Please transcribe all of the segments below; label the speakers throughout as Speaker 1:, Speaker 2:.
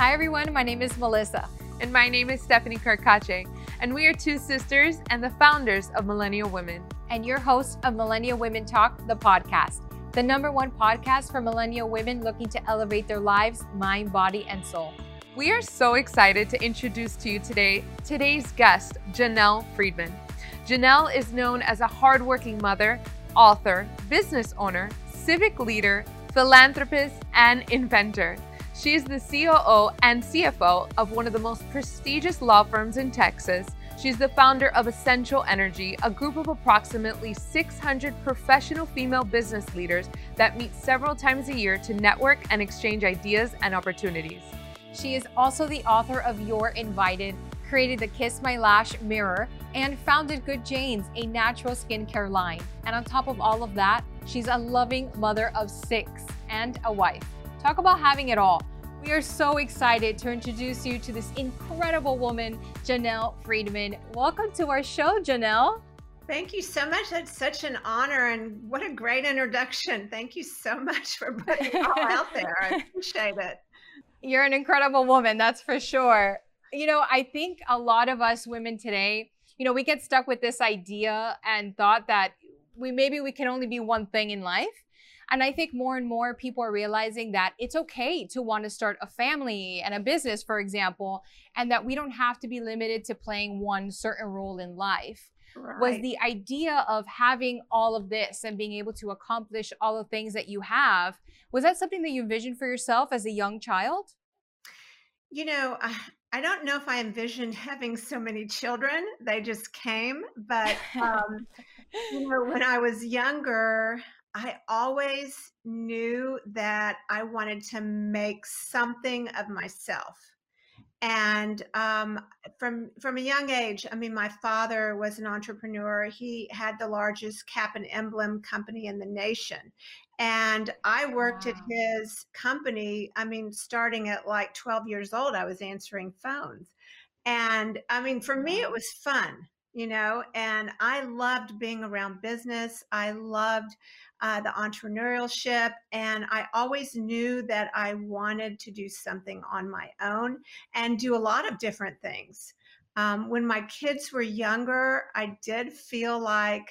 Speaker 1: Hi, everyone. My name is Melissa.
Speaker 2: And my name is Stephanie Carcache. And we are two sisters and the founders of Millennial Women.
Speaker 1: And your host of Millennial Women Talk, the podcast, the number one podcast for millennial women looking to elevate their lives, mind, body, and soul.
Speaker 2: We are so excited to introduce to you today today's guest, Janelle Friedman. Janelle is known as a hardworking mother, author, business owner, civic leader, philanthropist, and inventor. She is the COO and CFO of one of the most prestigious law firms in Texas. She's the founder of Essential Energy, a group of approximately 600 professional female business leaders that meet several times a year to network and exchange ideas and opportunities.
Speaker 1: She is also the author of You're Invited, created the Kiss My Lash mirror, and founded Good Janes, a natural skincare line. And on top of all of that, she's a loving mother of six and a wife. Talk about having it all. We are so excited to introduce you to this incredible woman, Janelle Friedman. Welcome to our show, Janelle.
Speaker 3: Thank you so much. That's such an honor and what a great introduction. Thank you so much for putting it all out there. I appreciate it.
Speaker 1: You're an incredible woman, that's for sure you know, I think a lot of us women today, you know, we get stuck with this idea and thought that we maybe we can only be one thing in life. And I think more and more people are realizing that it's okay to want to start a family and a business, for example, and that we don't have to be limited to playing one certain role in life. Right. Was the idea of having all of this and being able to accomplish all the things that you have, was that something that you envisioned for yourself as a young child?
Speaker 3: You know, I don't know if I envisioned having so many children. They just came. But, um, you know, when I was younger, I always knew that I wanted to make something of myself. And um, from from a young age, I mean, my father was an entrepreneur. He had the largest cap and emblem company in the nation, and I worked wow. at his company. I mean, starting at like 12 years old, I was answering phones. And I mean, for me, it was fun, you know, and I loved being around business. I loved uh, the entrepreneurship. And I always knew that I wanted to do something on my own and do a lot of different things. Um, when my kids were younger, I did feel like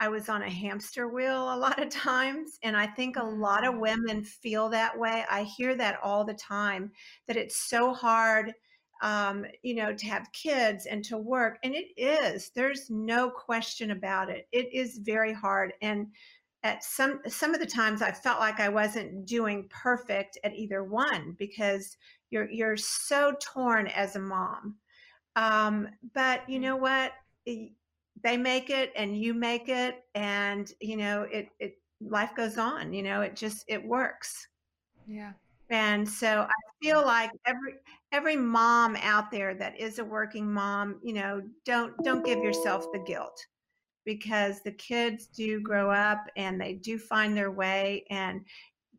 Speaker 3: I was on a hamster wheel a lot of times. And I think a lot of mm. women feel that way. I hear that all the time that it's so hard, um, you know, to have kids and to work. And it is, there's no question about it. It is very hard. And at some some of the times I felt like I wasn't doing perfect at either one because you're you're so torn as a mom. Um, but you know what? they make it and you make it and you know it it life goes on you know it just it works
Speaker 1: yeah
Speaker 3: and so i feel like every every mom out there that is a working mom you know don't don't give yourself the guilt because the kids do grow up and they do find their way. And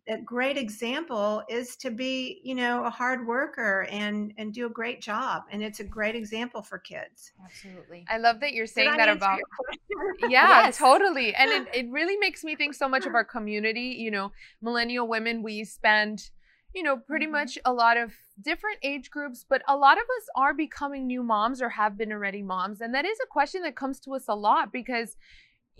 Speaker 3: a great example is to be you know a hard worker and and do a great job. And it's a great example for kids.
Speaker 1: Absolutely.
Speaker 2: I love that you're saying that about yeah yes. totally. And it, it really makes me think so much of our community. You know millennial women we spend you know pretty mm-hmm. much a lot of different age groups but a lot of us are becoming new moms or have been already moms and that is a question that comes to us a lot because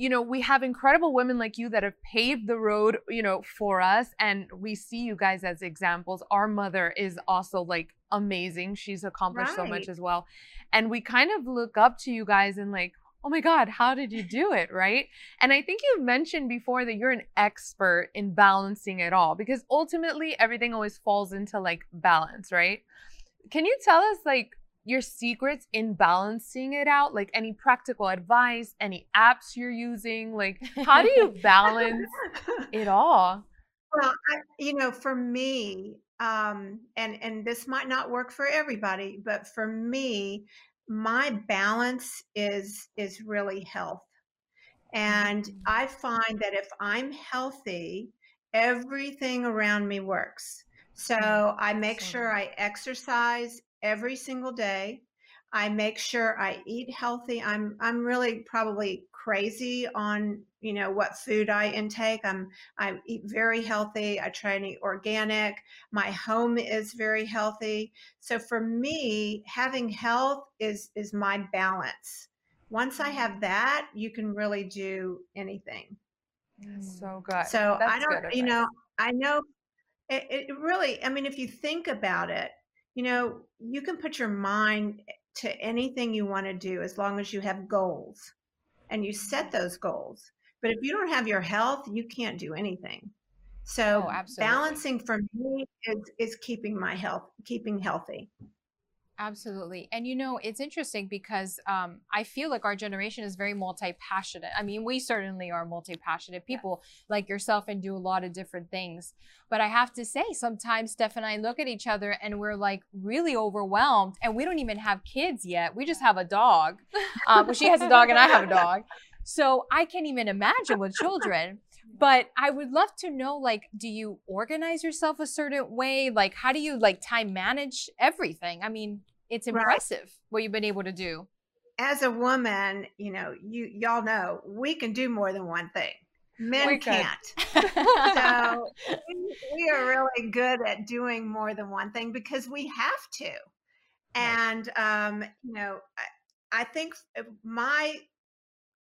Speaker 2: you know, we have incredible women like you that have paved the road, you know, for us. And we see you guys as examples. Our mother is also like amazing. She's accomplished right. so much as well. And we kind of look up to you guys and like, oh my God, how did you do it? Right. And I think you mentioned before that you're an expert in balancing it all because ultimately everything always falls into like balance, right? Can you tell us like your secrets in balancing it out? Like any practical advice, any apps you're using? Like, how do you balance it all?
Speaker 3: Well, I, you know, for me, um, and and this might not work for everybody, but for me, my balance is is really health, and mm. I find that if I'm healthy, everything around me works. So I make sure I exercise every single day. I make sure I eat healthy. I'm I'm really probably crazy on you know what food I intake. I'm I eat very healthy. I try and eat organic. My home is very healthy. So for me, having health is is my balance. Once I mm. have that, you can really do anything. Mm.
Speaker 2: So good.
Speaker 3: So That's I don't, you know, I know it, it really. I mean, if you think about it, you know, you can put your mind to anything you want to do as long as you have goals and you set those goals. But if you don't have your health, you can't do anything. Oh, so oh, balancing for me is is keeping my health, keeping healthy.
Speaker 1: Absolutely. And you know, it's interesting because um, I feel like our generation is very multi passionate. I mean, we certainly are multi passionate people yeah. like yourself and do a lot of different things. But I have to say, sometimes Steph and I look at each other and we're like really overwhelmed and we don't even have kids yet. We just have a dog. Um, well, she has a dog and I have a dog. So I can't even imagine with children but i would love to know like do you organize yourself a certain way like how do you like time manage everything i mean it's impressive right. what you've been able to do.
Speaker 3: As a woman, you know, you y'all know we can do more than one thing. Men we can't. so we, we are really good at doing more than one thing because we have to. And um, you know, I, I think my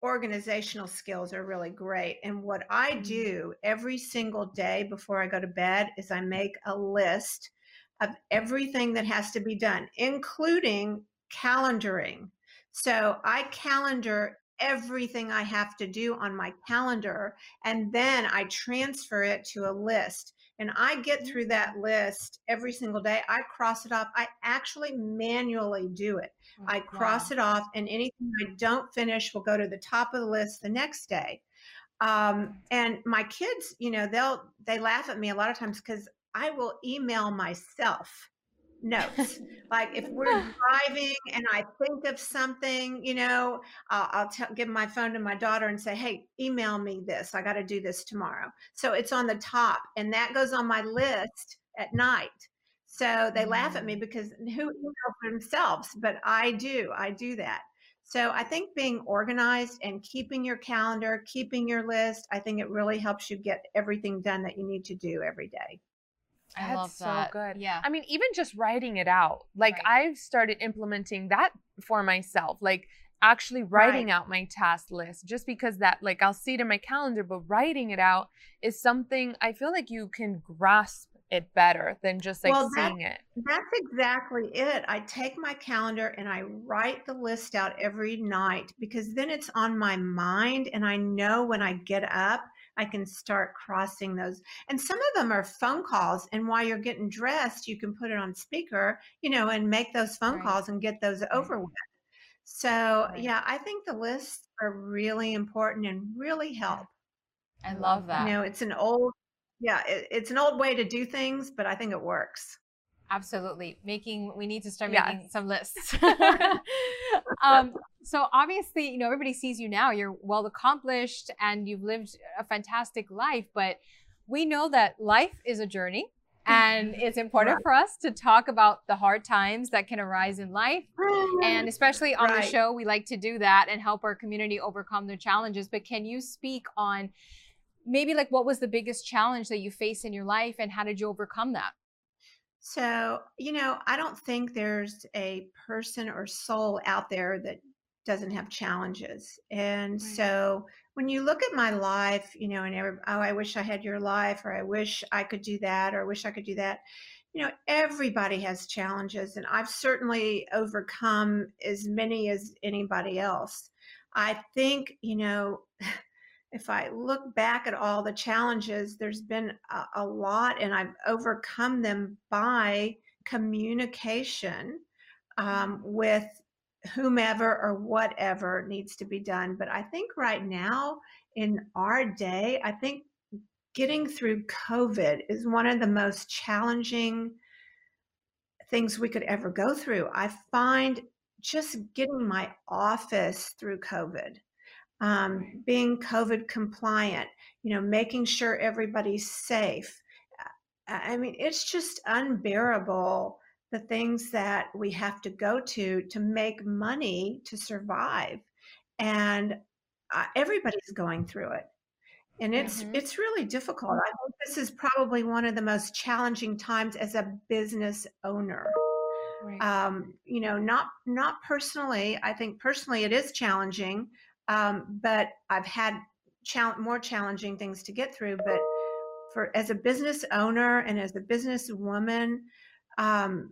Speaker 3: organizational skills are really great. And what I mm-hmm. do every single day before I go to bed is I make a list of everything that has to be done, including calendaring. So I calendar everything I have to do on my calendar, and then I transfer it to a list. And I get through that mm. list every single day. I cross it off. I actually manually do it. Oh, I cross wow. it off, and anything I don't finish will go to the top of the list the next day. Um, and my kids, you know, they'll they laugh at me a lot of times because I will email myself notes. like if we're driving and I think of something, you know, I'll, I'll t- give my phone to my daughter and say, "Hey, email me this. I got to do this tomorrow." So it's on the top, and that goes on my list at night. So they mm. laugh at me mm. because who emails themselves? But I do. I do that. So I think being organized and keeping your calendar, keeping your list, I think it really helps you get everything done that you need to do every day.
Speaker 2: I That's love that. so good. Yeah. I mean, even just writing it out. Like right. I've started implementing that for myself. Like actually writing right. out my task list just because that like I'll see it in my calendar, but writing it out is something I feel like you can grasp it better than just like well, seeing that, it.
Speaker 3: That's exactly it. I take my calendar and I write the list out every night because then it's on my mind and I know when I get up I can start crossing those. And some of them are phone calls. And while you're getting dressed, you can put it on speaker, you know, and make those phone right. calls and get those over with. So, right. yeah, I think the lists are really important and really help.
Speaker 1: I love that.
Speaker 3: You know, it's an old, yeah, it, it's an old way to do things, but I think it works.
Speaker 1: Absolutely. Making, we need to start making yes. some lists. um, so obviously, you know, everybody sees you now. You're well accomplished and you've lived a fantastic life, but we know that life is a journey and it's important right. for us to talk about the hard times that can arise in life. And especially on right. the show, we like to do that and help our community overcome their challenges. But can you speak on maybe like what was the biggest challenge that you faced in your life and how did you overcome that?
Speaker 3: So, you know, I don't think there's a person or soul out there that doesn't have challenges. And right. so when you look at my life, you know, and every, oh, I wish I had your life, or I wish I could do that, or I wish I could do that. You know, everybody has challenges, and I've certainly overcome as many as anybody else. I think, you know, if I look back at all the challenges, there's been a, a lot, and I've overcome them by communication um, with whomever or whatever needs to be done. But I think right now in our day, I think getting through COVID is one of the most challenging things we could ever go through. I find just getting my office through COVID, um, being COVID compliant, you know, making sure everybody's safe. I mean, it's just unbearable the things that we have to go to to make money to survive. And uh, everybody's going through it and it's mm-hmm. it's really difficult i think this is probably one of the most challenging times as a business owner right. um, you know not not personally i think personally it is challenging um, but i've had more challenging things to get through but for as a business owner and as a business woman um,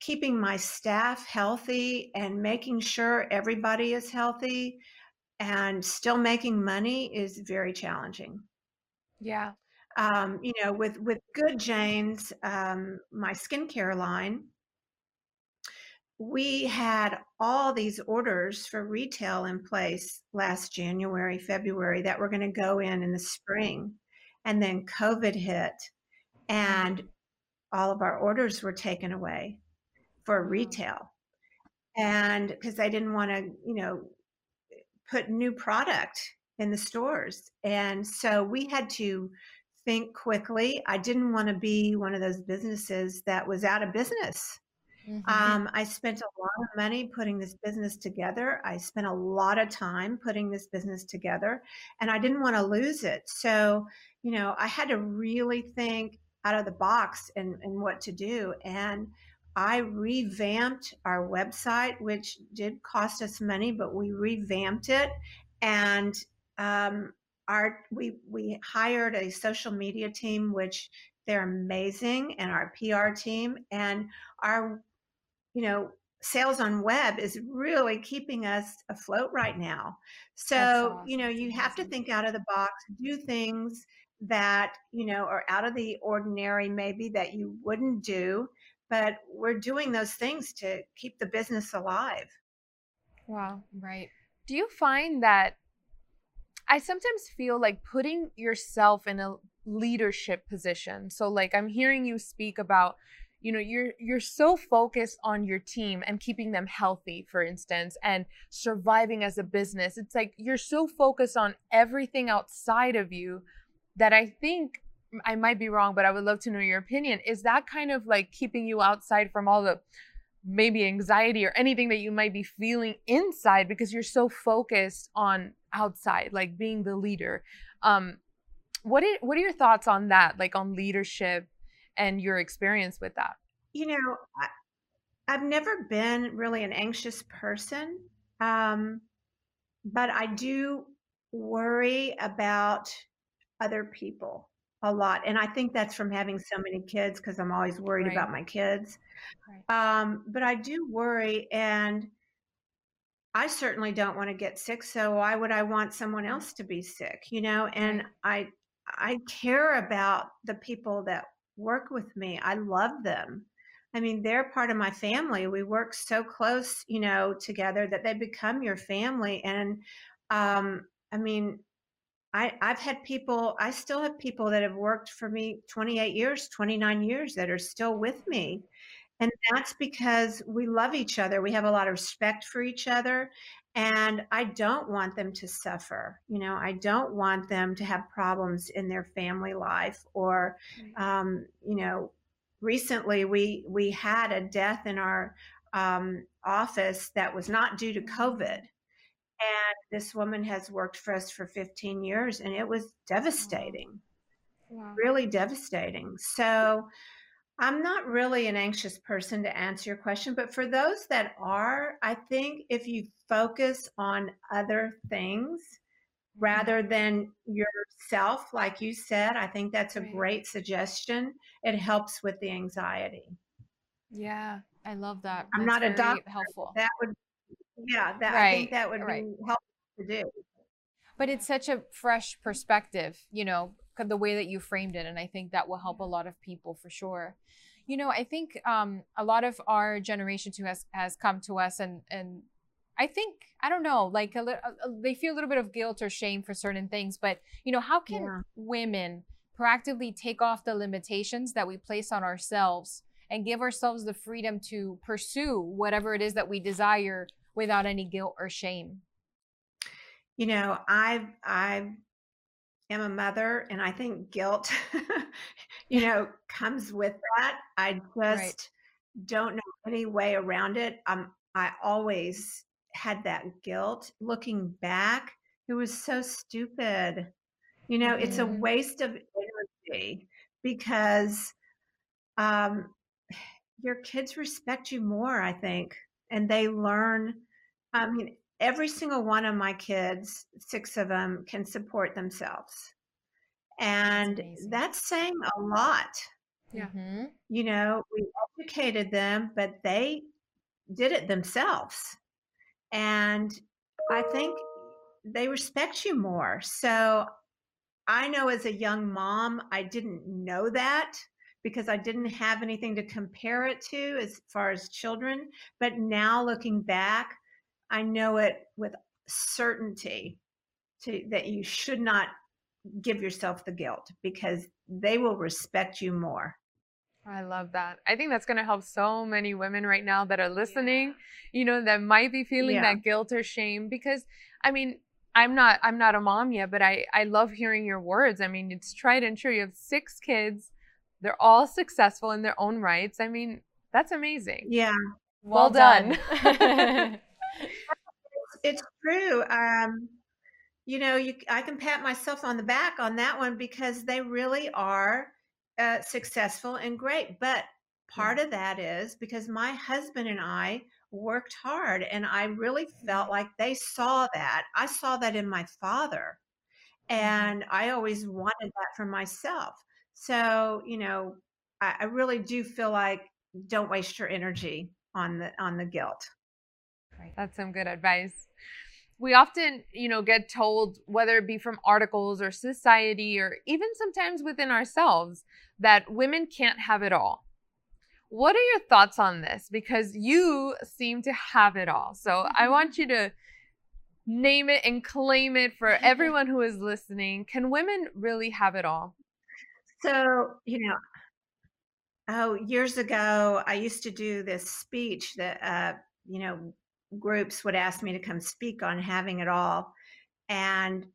Speaker 3: keeping my staff healthy and making sure everybody is healthy and still making money is very challenging.
Speaker 2: Yeah.
Speaker 3: Um, you know, with with Good Janes, um, my skincare line, we had all these orders for retail in place last January, February that were going to go in in the spring, and then COVID hit, mm-hmm. and all of our orders were taken away for mm-hmm. retail, and because they didn't want to, you know, put new product in the stores. And so we had to think quickly. I didn't want to be one of those businesses that was out of business. Mm-hmm. Um, I spent a lot of money putting this business together. I spent a lot of time putting this business together, and I didn't want to lose it. So, you know, I had to really think out of the box and, and what to do. And I revamped our website, which did cost us money, but we revamped it, and um, our we we hired a social media team, which they're amazing, and our PR team, and our you know sales on web is really keeping us afloat right now. So awesome. you know you have to think out of the box, do things that you know are out of the ordinary, maybe that you wouldn't do but we're doing those things to keep the business alive.
Speaker 2: Wow.
Speaker 1: Right.
Speaker 2: Do you find that I sometimes feel like putting yourself in a leadership position. So like I'm hearing you speak about you know you're you're so focused on your team and keeping them healthy for instance and surviving as a business it's like you're so focused on everything outside of you that i think I might be wrong, but I would love to know your opinion. Is that kind of like keeping you outside from all the maybe anxiety or anything that you might be feeling inside because you're so focused on outside, like being the leader? Um, what are, what are your thoughts on that, like on leadership and your experience with that?
Speaker 3: You know, I, have never been really an anxious person, um, but I do worry about other people a lot. And I think that's from having so many kids because I'm always worried right. about my kids. Right. Um, but I do worry, and I certainly don't want to get sick. So why would I want someone else to be sick? You know, and right. I I care about the people that work with me. I love them. I mean, they're part of my family. We work so close, you know, together that they become your family. And um, I mean, I, I've had people, I still have people that have worked for me 28 years, 29 years that are still with me. And that's because we love each other. We have a lot of respect for each other. And I don't want them to suffer. You know, I don't want them to have problems in their family life or, um, you know, recently we we had a death in our um, office that was not due to COVID. And this woman has worked for us for 15 years, and it was devastating. Wow. Really devastating. So, I'm not really an anxious person to answer your question, but for those that are, I think if you focus on other things mm-hmm. rather than yourself, like you said, I think that's a great suggestion. It helps with the anxiety.
Speaker 1: Yeah, I love that.
Speaker 3: I'm
Speaker 1: that's
Speaker 3: not a doctor.
Speaker 1: Helpful.
Speaker 3: That would yeah, that I think that would right. be helpful to do.
Speaker 1: But it's such a fresh perspective, you know, the way that you framed it, and I think that will help a lot of people for sure. You know, I think um, a lot of our generation too has has come to us, and and I think I don't know, like a little, they feel a little bit of guilt or shame for certain things. But you know, how can yeah. women proactively take off the limitations that we place on ourselves and give ourselves the freedom to pursue whatever it is that we desire without any guilt or shame?
Speaker 3: You know, i've I am a mother and I think guilt you know comes with that. I just right. don't know any way around it. Um I always had that guilt looking back it was so stupid. You know, mm-hmm. it's a mm-hmm. waste of energy because um, your kids respect you more, I think, and they learn. I mean, every single one of my kids, six of them, can support themselves. And that's, that's saying a lot.
Speaker 2: Yeah. Mm-hmm.
Speaker 3: You know, we educated them, but they did it themselves. And I think they respect you more. So I know as a young mom, I didn't know that because I didn't have anything to compare it to as far as children. But now looking back, I know it with certainty to, that you should not give yourself the guilt because they will respect you more.
Speaker 2: I love that. I think that's going to help so many women right now that are listening, yeah. you know, that might be feeling yeah. that guilt or shame because I mean, I'm not I'm not a mom yet, but I I love hearing your words. I mean, it's tried and true. You have 6 kids. They're all successful in their own rights. I mean, that's amazing.
Speaker 3: Yeah.
Speaker 2: Well, well done.
Speaker 3: done. it's true. Um you know, you I can pat myself on the back on that one because they really are uh, successful and great. But part of that is because my husband and I worked hard, and I really felt mm-hmm. like they saw that. I saw that in my father, mm-hmm. and I always wanted that for myself. So, you know, I, I really do feel like don't waste your energy on the on the guilt.
Speaker 2: That's some good advice we often, you know, get told, whether it be from articles or society or even sometimes within ourselves, that women can't have it all. What are your thoughts on this? Because you seem to have it all. So I mm-hmm. want you to name it and claim it for everyone who is listening. Can women really have it all?
Speaker 3: So, you know, oh, years ago, I used to do this speech that, uh, you know, groups would ask me to come speak on having it all. And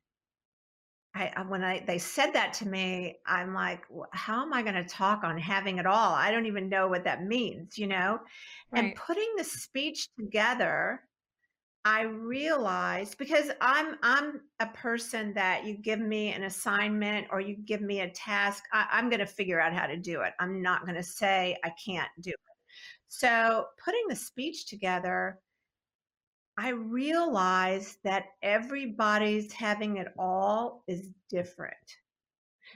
Speaker 3: I, when I, they said that to me, I'm like, how am I going to talk on having it all? I don't even know what that means, you know? Right. And putting the speech together, I realized because I'm I'm a person that you give me an assignment or you give me a task, I, I'm going to figure out how to do it. I'm not going to say I can't do it. So putting the speech together, I realized that everybody's having it all is different.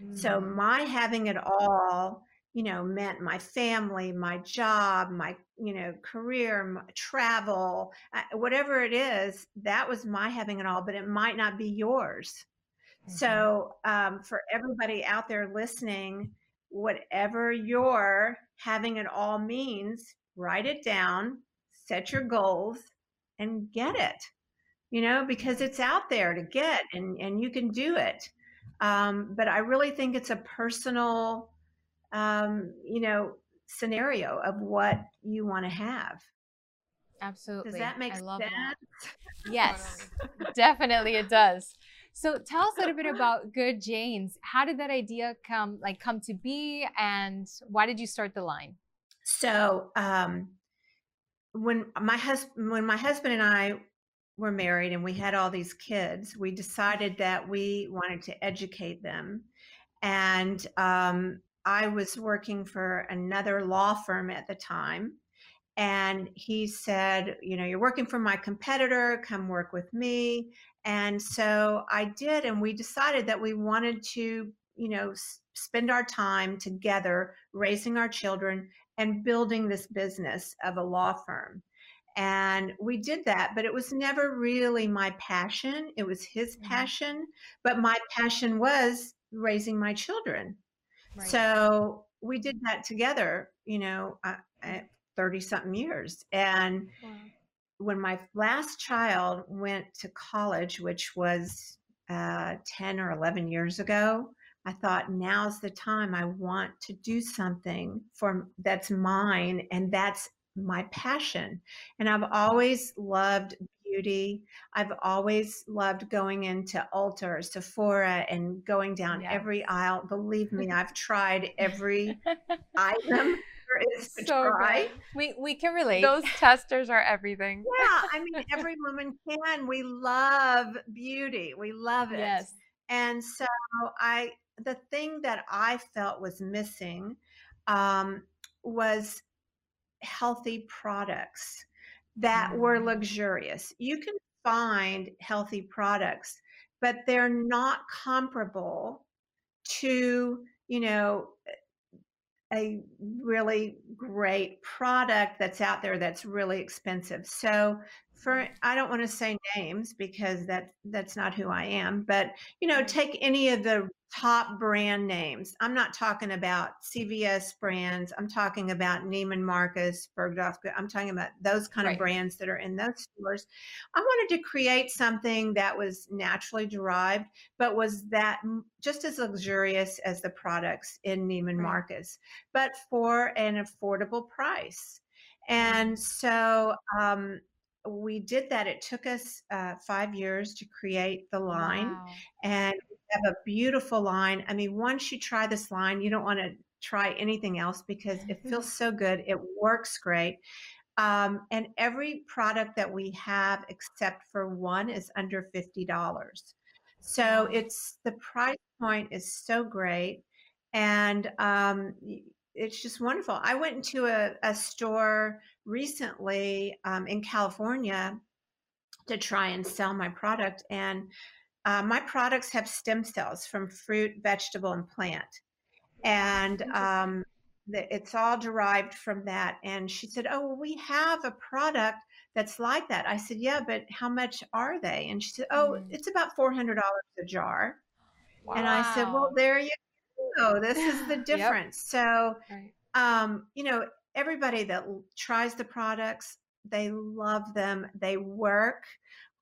Speaker 3: Mm-hmm. So my having it all, you know, meant my family, my job, my, you know, career, my travel, uh, whatever it is, that was my having it all, but it might not be yours. Mm-hmm. So um, for everybody out there listening, whatever your having it all means, write it down, set your goals, and get it you know because it's out there to get and and you can do it. Um, but i really think it's a personal um, you know scenario of what you want to have
Speaker 1: absolutely.
Speaker 3: does that make sense that.
Speaker 1: yes. Definitely it does. So tell us a little bit about good janes how did that idea come like come to be and why did you start the line?
Speaker 3: So um when my husband when my husband and I were married and we had all these kids, we decided that we wanted to educate them. And um, I was working for another law firm at the time. And he said, You know, you're working for my competitor, come work with me. And so I did. And we decided that we wanted to, you know, spend our time together raising our children and building this business of a law firm. And we did that, but it was never really my passion. It was his mm-hmm. passion, but my passion was raising my children. Right. So we did that together, you know, 30 something years. And wow. when my last child went to college, which was uh, 10 or 11 years ago, I thought now's the time I want to do something for that's mine and that's my passion. And I've always loved beauty. I've always loved going into Ulta, Sephora, and going down every aisle. Believe me, I've tried every item so try. Good.
Speaker 1: We we can relate.
Speaker 2: Those testers are everything.
Speaker 3: Yeah, I mean every woman can. We love beauty. We love it. Yes. And so I the thing that I felt was missing um, was healthy products that were mm. luxurious. You can find healthy products, but they're not comparable to, you know, a really great product that's out there that's really expensive. So for I don't want to say names because that that's not who I am, but you know, take any of the top brand names. I'm not talking about CVS brands. I'm talking about Neiman Marcus, Bergdorf. I'm talking about those kind right. of brands that are in those stores. I wanted to create something that was naturally derived, but was that just as luxurious as the products in Neiman right. Marcus, but for an affordable price. And so um, we did that. It took us uh, five years to create the line, wow. and we have a beautiful line. I mean, once you try this line, you don't want to try anything else because it feels so good. It works great. Um, and every product that we have, except for one, is under fifty dollars. So it's the price point is so great, and um, it's just wonderful. I went into a, a store recently um, in California to try and sell my product, and uh, my products have stem cells from fruit, vegetable, and plant, and um, it's all derived from that. And she said, "Oh, well, we have a product." That's like that. I said, yeah, but how much are they? And she said, oh, mm. it's about four hundred dollars a jar. Wow. And I said, well, there you go. This is the difference. yep. So, right. um, you know, everybody that tries the products, they love them. They work.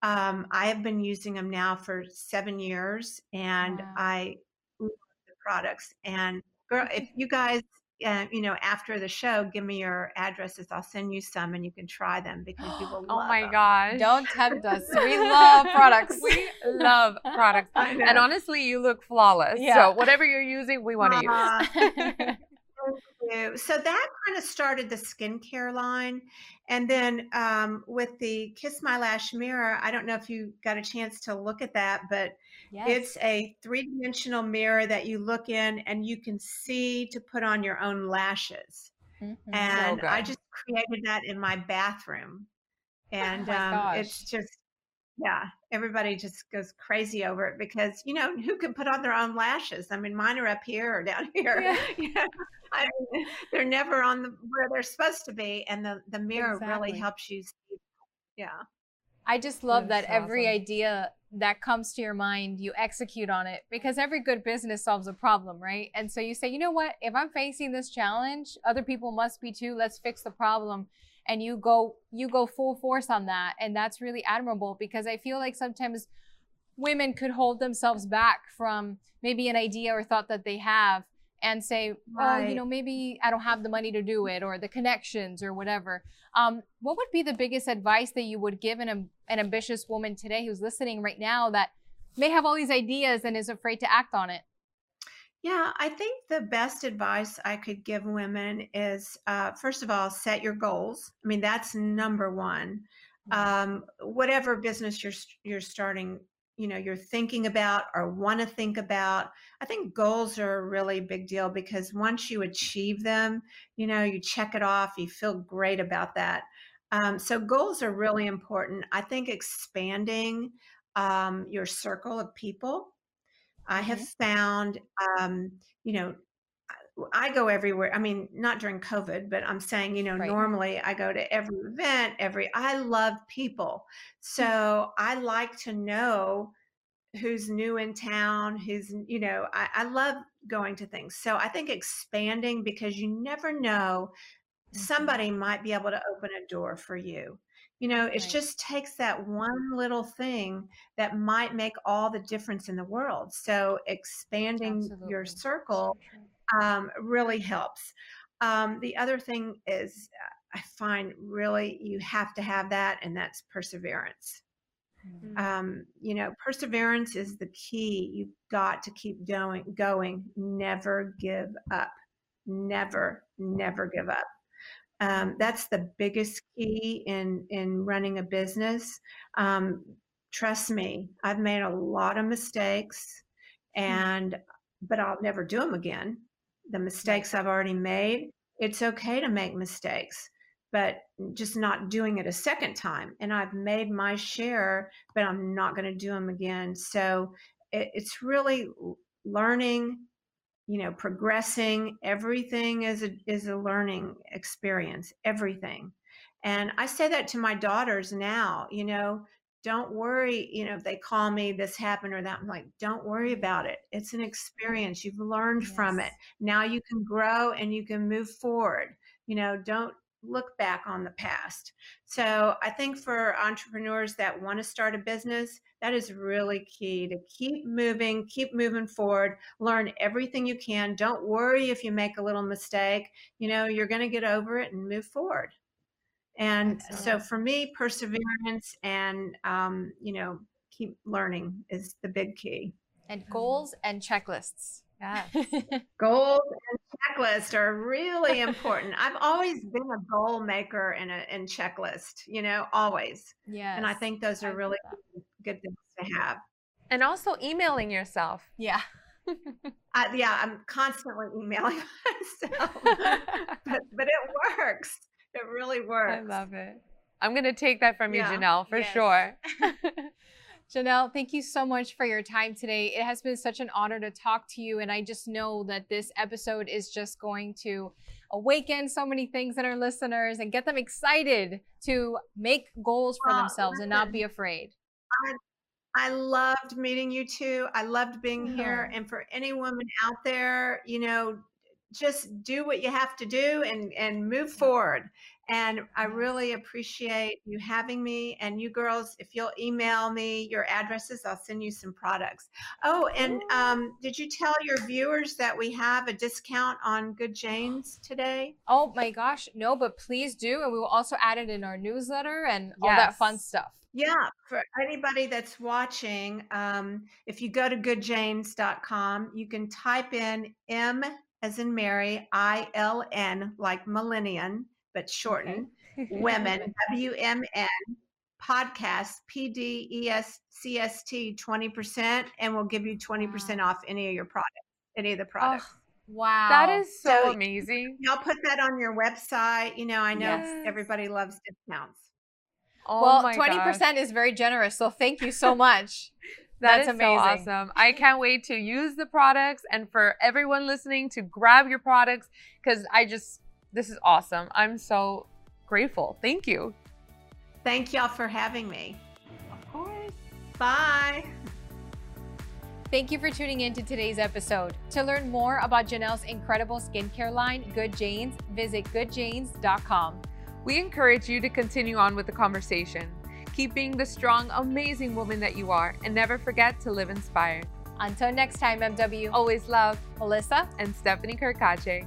Speaker 3: Um, I have been using them now for seven years, and wow. I love the products. And girl, if you guys, uh, you know, after the show, give me your addresses. I'll send you some, and you can try them because you will.
Speaker 2: oh my
Speaker 3: them.
Speaker 2: gosh!
Speaker 1: Don't tempt us. We love products.
Speaker 2: we love products, and honestly, you look flawless. Yeah. So whatever you're using, we want to uh, use.
Speaker 3: you. So that kind of started the skincare line. And then um, with the Kiss My Lash Mirror, I don't know if you got a chance to look at that, but yes. it's a three dimensional mirror that you look in and you can see to put on your own lashes. Mm-hmm. And so I just created that in my bathroom. Oh and oh um, it's just, yeah, everybody just goes crazy over it because, you know, who can put on their own lashes? I mean, mine are up here or down here. Yeah. you know? I mean, they're never on the where they're supposed to be, and the the mirror exactly. really helps you see. Yeah.
Speaker 1: I just love That's that awesome. every idea that comes to your mind, you execute on it because every good business solves a problem, right? And so you say, you know what? If I'm facing this challenge, other people must be too. Let's fix the problem. And you go, you go full force on that. And that's really admirable because I feel like sometimes women could hold themselves back from maybe an idea or thought that they have and say, right. oh, you know, maybe I don't have the money to do it or the connections or whatever. Um, what would be the biggest advice that you would give an, an ambitious woman today who's listening right now that may have all these ideas and is afraid to act on it?
Speaker 3: Yeah, I think the best advice I could give women is uh, first of all, set your goals. I mean, that's number one. Mm-hmm. Um, whatever business you're you're starting you know you're thinking about or want to think about i think goals are a really big deal because once you achieve them you know you check it off you feel great about that. Um, so goals are really important. I think expanding um, your circle of people. I have mm-hmm. found um, you know I go everywhere. I mean, not during COVID, but I'm saying, you know, right. normally I go to every event, every, I love people. Hmm. So I like to know who's new in town, who's, you know, I, I love going to things. So I think expanding because you never know, mm-hmm. somebody might be able to open a door for you. You know, it just takes that one little thing that might make all the difference in the world. So expanding Absolutely. your circle um, really helps. Um, the other thing is, I find really you have to have that, and that's perseverance. Mm-hmm. Um, you know, perseverance is the key. You've got to keep going, going. Never give up. Never never give up. Um, that's the biggest key in in running a business. Um, trust me, I've made a lot of mistakes, hmm. and but I'll never do them again. The mistakes I've already made, it's okay to make mistakes, but just not doing it a second time. And I've made my share, but I'm not going to do them again. So it, it's really learning you know progressing everything is a is a learning experience everything and i say that to my daughters now you know don't worry you know if they call me this happened or that i'm like don't worry about it it's an experience you've learned yes. from it now you can grow and you can move forward you know don't look back on the past so i think for entrepreneurs that want to start a business that is really key to keep moving, keep moving forward, learn everything you can. Don't worry if you make a little mistake. You know, you're going to get over it and move forward. And Excellent. so for me, perseverance and, um, you know, keep learning is the big key.
Speaker 1: And goals and checklists.
Speaker 3: Yeah. Goals and checklists are really important. I've always been a goal maker and a and checklist, you know, always. Yeah. And I think those are really good things to have.
Speaker 2: And also emailing yourself.
Speaker 1: Yeah.
Speaker 3: uh, yeah, I'm constantly emailing myself, but but it works. It really works.
Speaker 2: I love it. I'm gonna take that from you, yeah. Janelle, for yes. sure.
Speaker 1: Janelle, thank you so much for your time today. It has been such an honor to talk to you. And I just know that this episode is just going to awaken so many things in our listeners and get them excited to make goals for well, themselves listen, and not be afraid.
Speaker 3: I, I loved meeting you too. I loved being yeah. here. And for any woman out there, you know, just do what you have to do and and move forward and I really appreciate you having me. And you girls, if you'll email me your addresses, I'll send you some products. Oh, and um, did you tell your viewers that we have a discount on Good Janes today?
Speaker 1: Oh my gosh, no, but please do. And we will also add it in our newsletter and all that fun stuff.
Speaker 3: Yeah, for anybody that's watching, um, if you go to goodjanes.com, you can type in M as in Mary, I L N, like millennium but shortened, okay. women w-m-n podcast p-d-e-s-c-s-t 20% and we'll give you 20% off any of your products any of the products. Oh,
Speaker 2: wow. that is so, so amazing.
Speaker 3: y'all put that on your website you know i know yes. everybody loves discounts.
Speaker 1: Oh well 20% gosh. is very generous so thank you so much.
Speaker 2: That That's is amazing. so awesome. I can't wait to use the products and for everyone listening to grab your products because I just this is awesome. I'm so grateful. Thank you.
Speaker 3: Thank y'all for having me.
Speaker 2: Of course.
Speaker 3: Bye.
Speaker 1: Thank you for tuning in to today's episode. To learn more about Janelle's incredible skincare line, Good Janes, visit goodjanes.com.
Speaker 2: We encourage you to continue on with the conversation. Keep being the strong, amazing woman that you are, and never forget to live inspired.
Speaker 1: Until next time, MW.
Speaker 2: Always love
Speaker 1: Melissa
Speaker 2: and Stephanie Carcache.